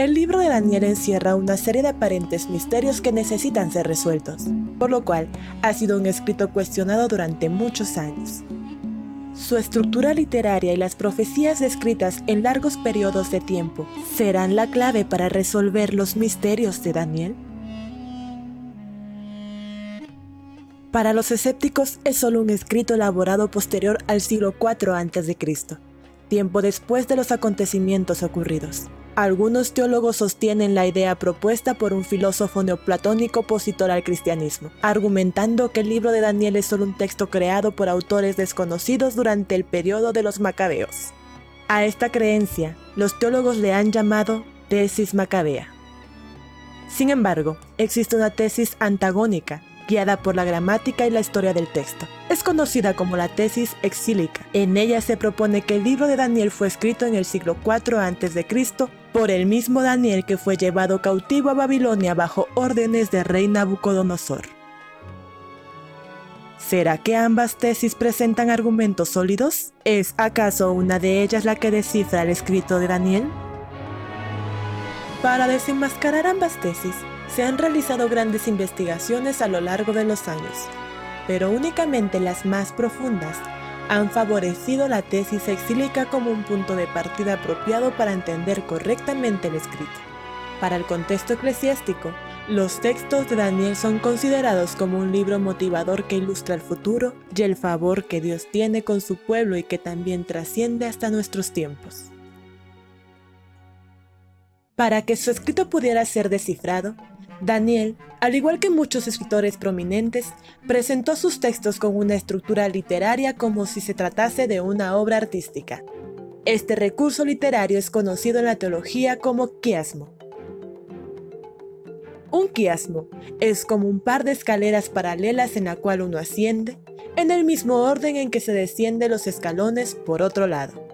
El libro de Daniel encierra una serie de aparentes misterios que necesitan ser resueltos, por lo cual ha sido un escrito cuestionado durante muchos años. Su estructura literaria y las profecías descritas en largos periodos de tiempo serán la clave para resolver los misterios de Daniel. Para los escépticos es solo un escrito elaborado posterior al siglo IV a.C., tiempo después de los acontecimientos ocurridos. Algunos teólogos sostienen la idea propuesta por un filósofo neoplatónico opositor al cristianismo, argumentando que el libro de Daniel es solo un texto creado por autores desconocidos durante el periodo de los macabeos. A esta creencia, los teólogos le han llamado tesis macabea. Sin embargo, existe una tesis antagónica guiada por la gramática y la historia del texto. Es conocida como la tesis exílica. En ella se propone que el libro de Daniel fue escrito en el siglo IV a.C. por el mismo Daniel que fue llevado cautivo a Babilonia bajo órdenes de rey Nabucodonosor. ¿Será que ambas tesis presentan argumentos sólidos? ¿Es acaso una de ellas la que descifra el escrito de Daniel? Para desenmascarar ambas tesis, se han realizado grandes investigaciones a lo largo de los años, pero únicamente las más profundas han favorecido la tesis exílica como un punto de partida apropiado para entender correctamente el escrito. Para el contexto eclesiástico, los textos de Daniel son considerados como un libro motivador que ilustra el futuro y el favor que Dios tiene con su pueblo y que también trasciende hasta nuestros tiempos. Para que su escrito pudiera ser descifrado, Daniel, al igual que muchos escritores prominentes, presentó sus textos con una estructura literaria como si se tratase de una obra artística. Este recurso literario es conocido en la teología como quiasmo. Un quiasmo es como un par de escaleras paralelas en la cual uno asciende, en el mismo orden en que se desciende los escalones por otro lado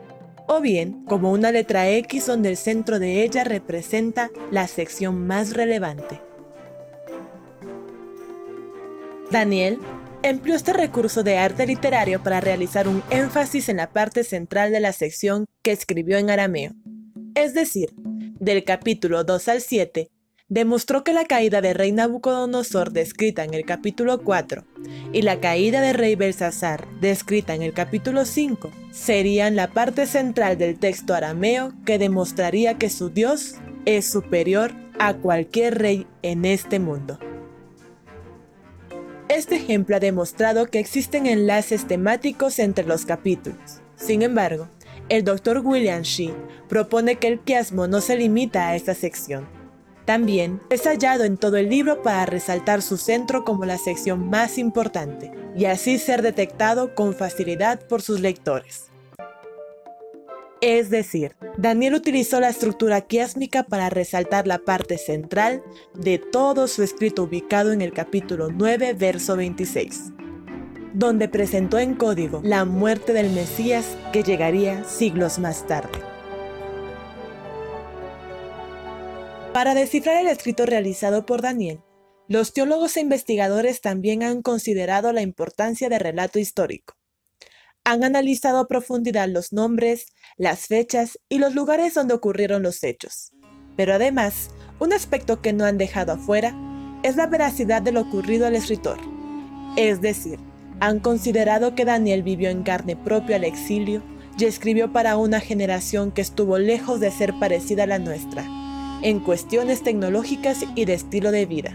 o bien como una letra X donde el centro de ella representa la sección más relevante. Daniel empleó este recurso de arte literario para realizar un énfasis en la parte central de la sección que escribió en arameo. Es decir, del capítulo 2 al 7, demostró que la caída de rey Nabucodonosor descrita en el capítulo 4 y la caída de rey Belsasar descrita en el capítulo 5 serían la parte central del texto arameo que demostraría que su Dios es superior a cualquier rey en este mundo. Este ejemplo ha demostrado que existen enlaces temáticos entre los capítulos. Sin embargo, el Dr. William Shee propone que el quiasmo no se limita a esta sección. También es hallado en todo el libro para resaltar su centro como la sección más importante, y así ser detectado con facilidad por sus lectores. Es decir, Daniel utilizó la estructura quiásmica para resaltar la parte central de todo su escrito ubicado en el capítulo 9, verso 26, donde presentó en código la muerte del Mesías que llegaría siglos más tarde. Para descifrar el escrito realizado por Daniel, los teólogos e investigadores también han considerado la importancia del relato histórico han analizado a profundidad los nombres, las fechas y los lugares donde ocurrieron los hechos. Pero además, un aspecto que no han dejado afuera es la veracidad de lo ocurrido al escritor. Es decir, han considerado que Daniel vivió en carne propia al exilio y escribió para una generación que estuvo lejos de ser parecida a la nuestra, en cuestiones tecnológicas y de estilo de vida.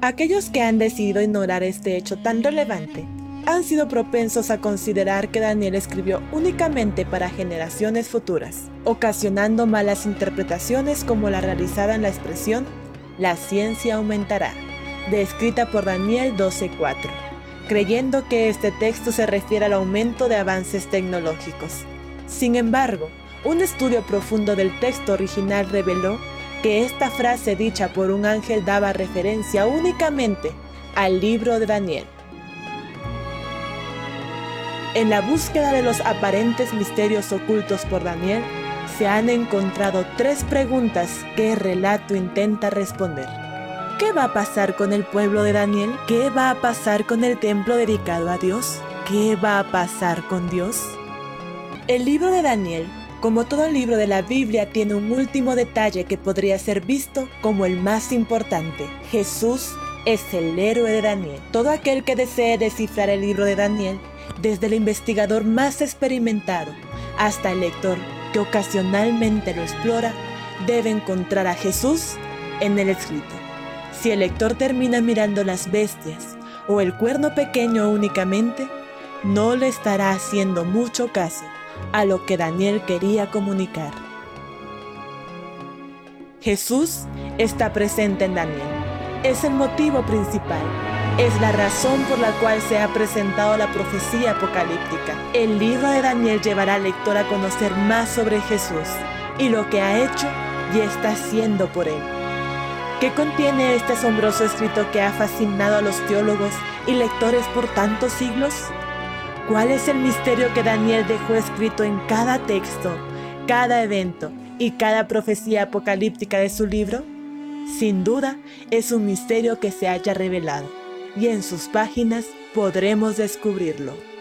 Aquellos que han decidido ignorar este hecho tan relevante han sido propensos a considerar que Daniel escribió únicamente para generaciones futuras, ocasionando malas interpretaciones como la realizada en la expresión La ciencia aumentará, descrita por Daniel 12.4, creyendo que este texto se refiere al aumento de avances tecnológicos. Sin embargo, un estudio profundo del texto original reveló que esta frase dicha por un ángel daba referencia únicamente al libro de Daniel. En la búsqueda de los aparentes misterios ocultos por Daniel, se han encontrado tres preguntas que el relato intenta responder. ¿Qué va a pasar con el pueblo de Daniel? ¿Qué va a pasar con el templo dedicado a Dios? ¿Qué va a pasar con Dios? El libro de Daniel Como todo libro de la Biblia tiene un último detalle que podría ser visto como el más importante. Jesús es el héroe de Daniel. Todo aquel que desee descifrar el libro de Daniel, desde el investigador más experimentado hasta el lector que ocasionalmente lo explora, debe encontrar a Jesús en el escrito. Si el lector termina mirando las bestias o el cuerno pequeño únicamente, no le estará haciendo mucho caso a lo que Daniel quería comunicar. Jesús está presente en Daniel. Es el motivo principal. Es la razón por la cual se ha presentado la profecía apocalíptica. El libro de Daniel llevará al lector a conocer más sobre Jesús y lo que ha hecho y está haciendo por él. ¿Qué contiene este asombroso escrito que ha fascinado a los teólogos y lectores por tantos siglos? ¿Cuál es el misterio que Daniel dejó escrito en cada texto, cada evento y cada profecía apocalíptica de su libro? Sin duda, es un misterio que se haya revelado y en sus páginas podremos descubrirlo.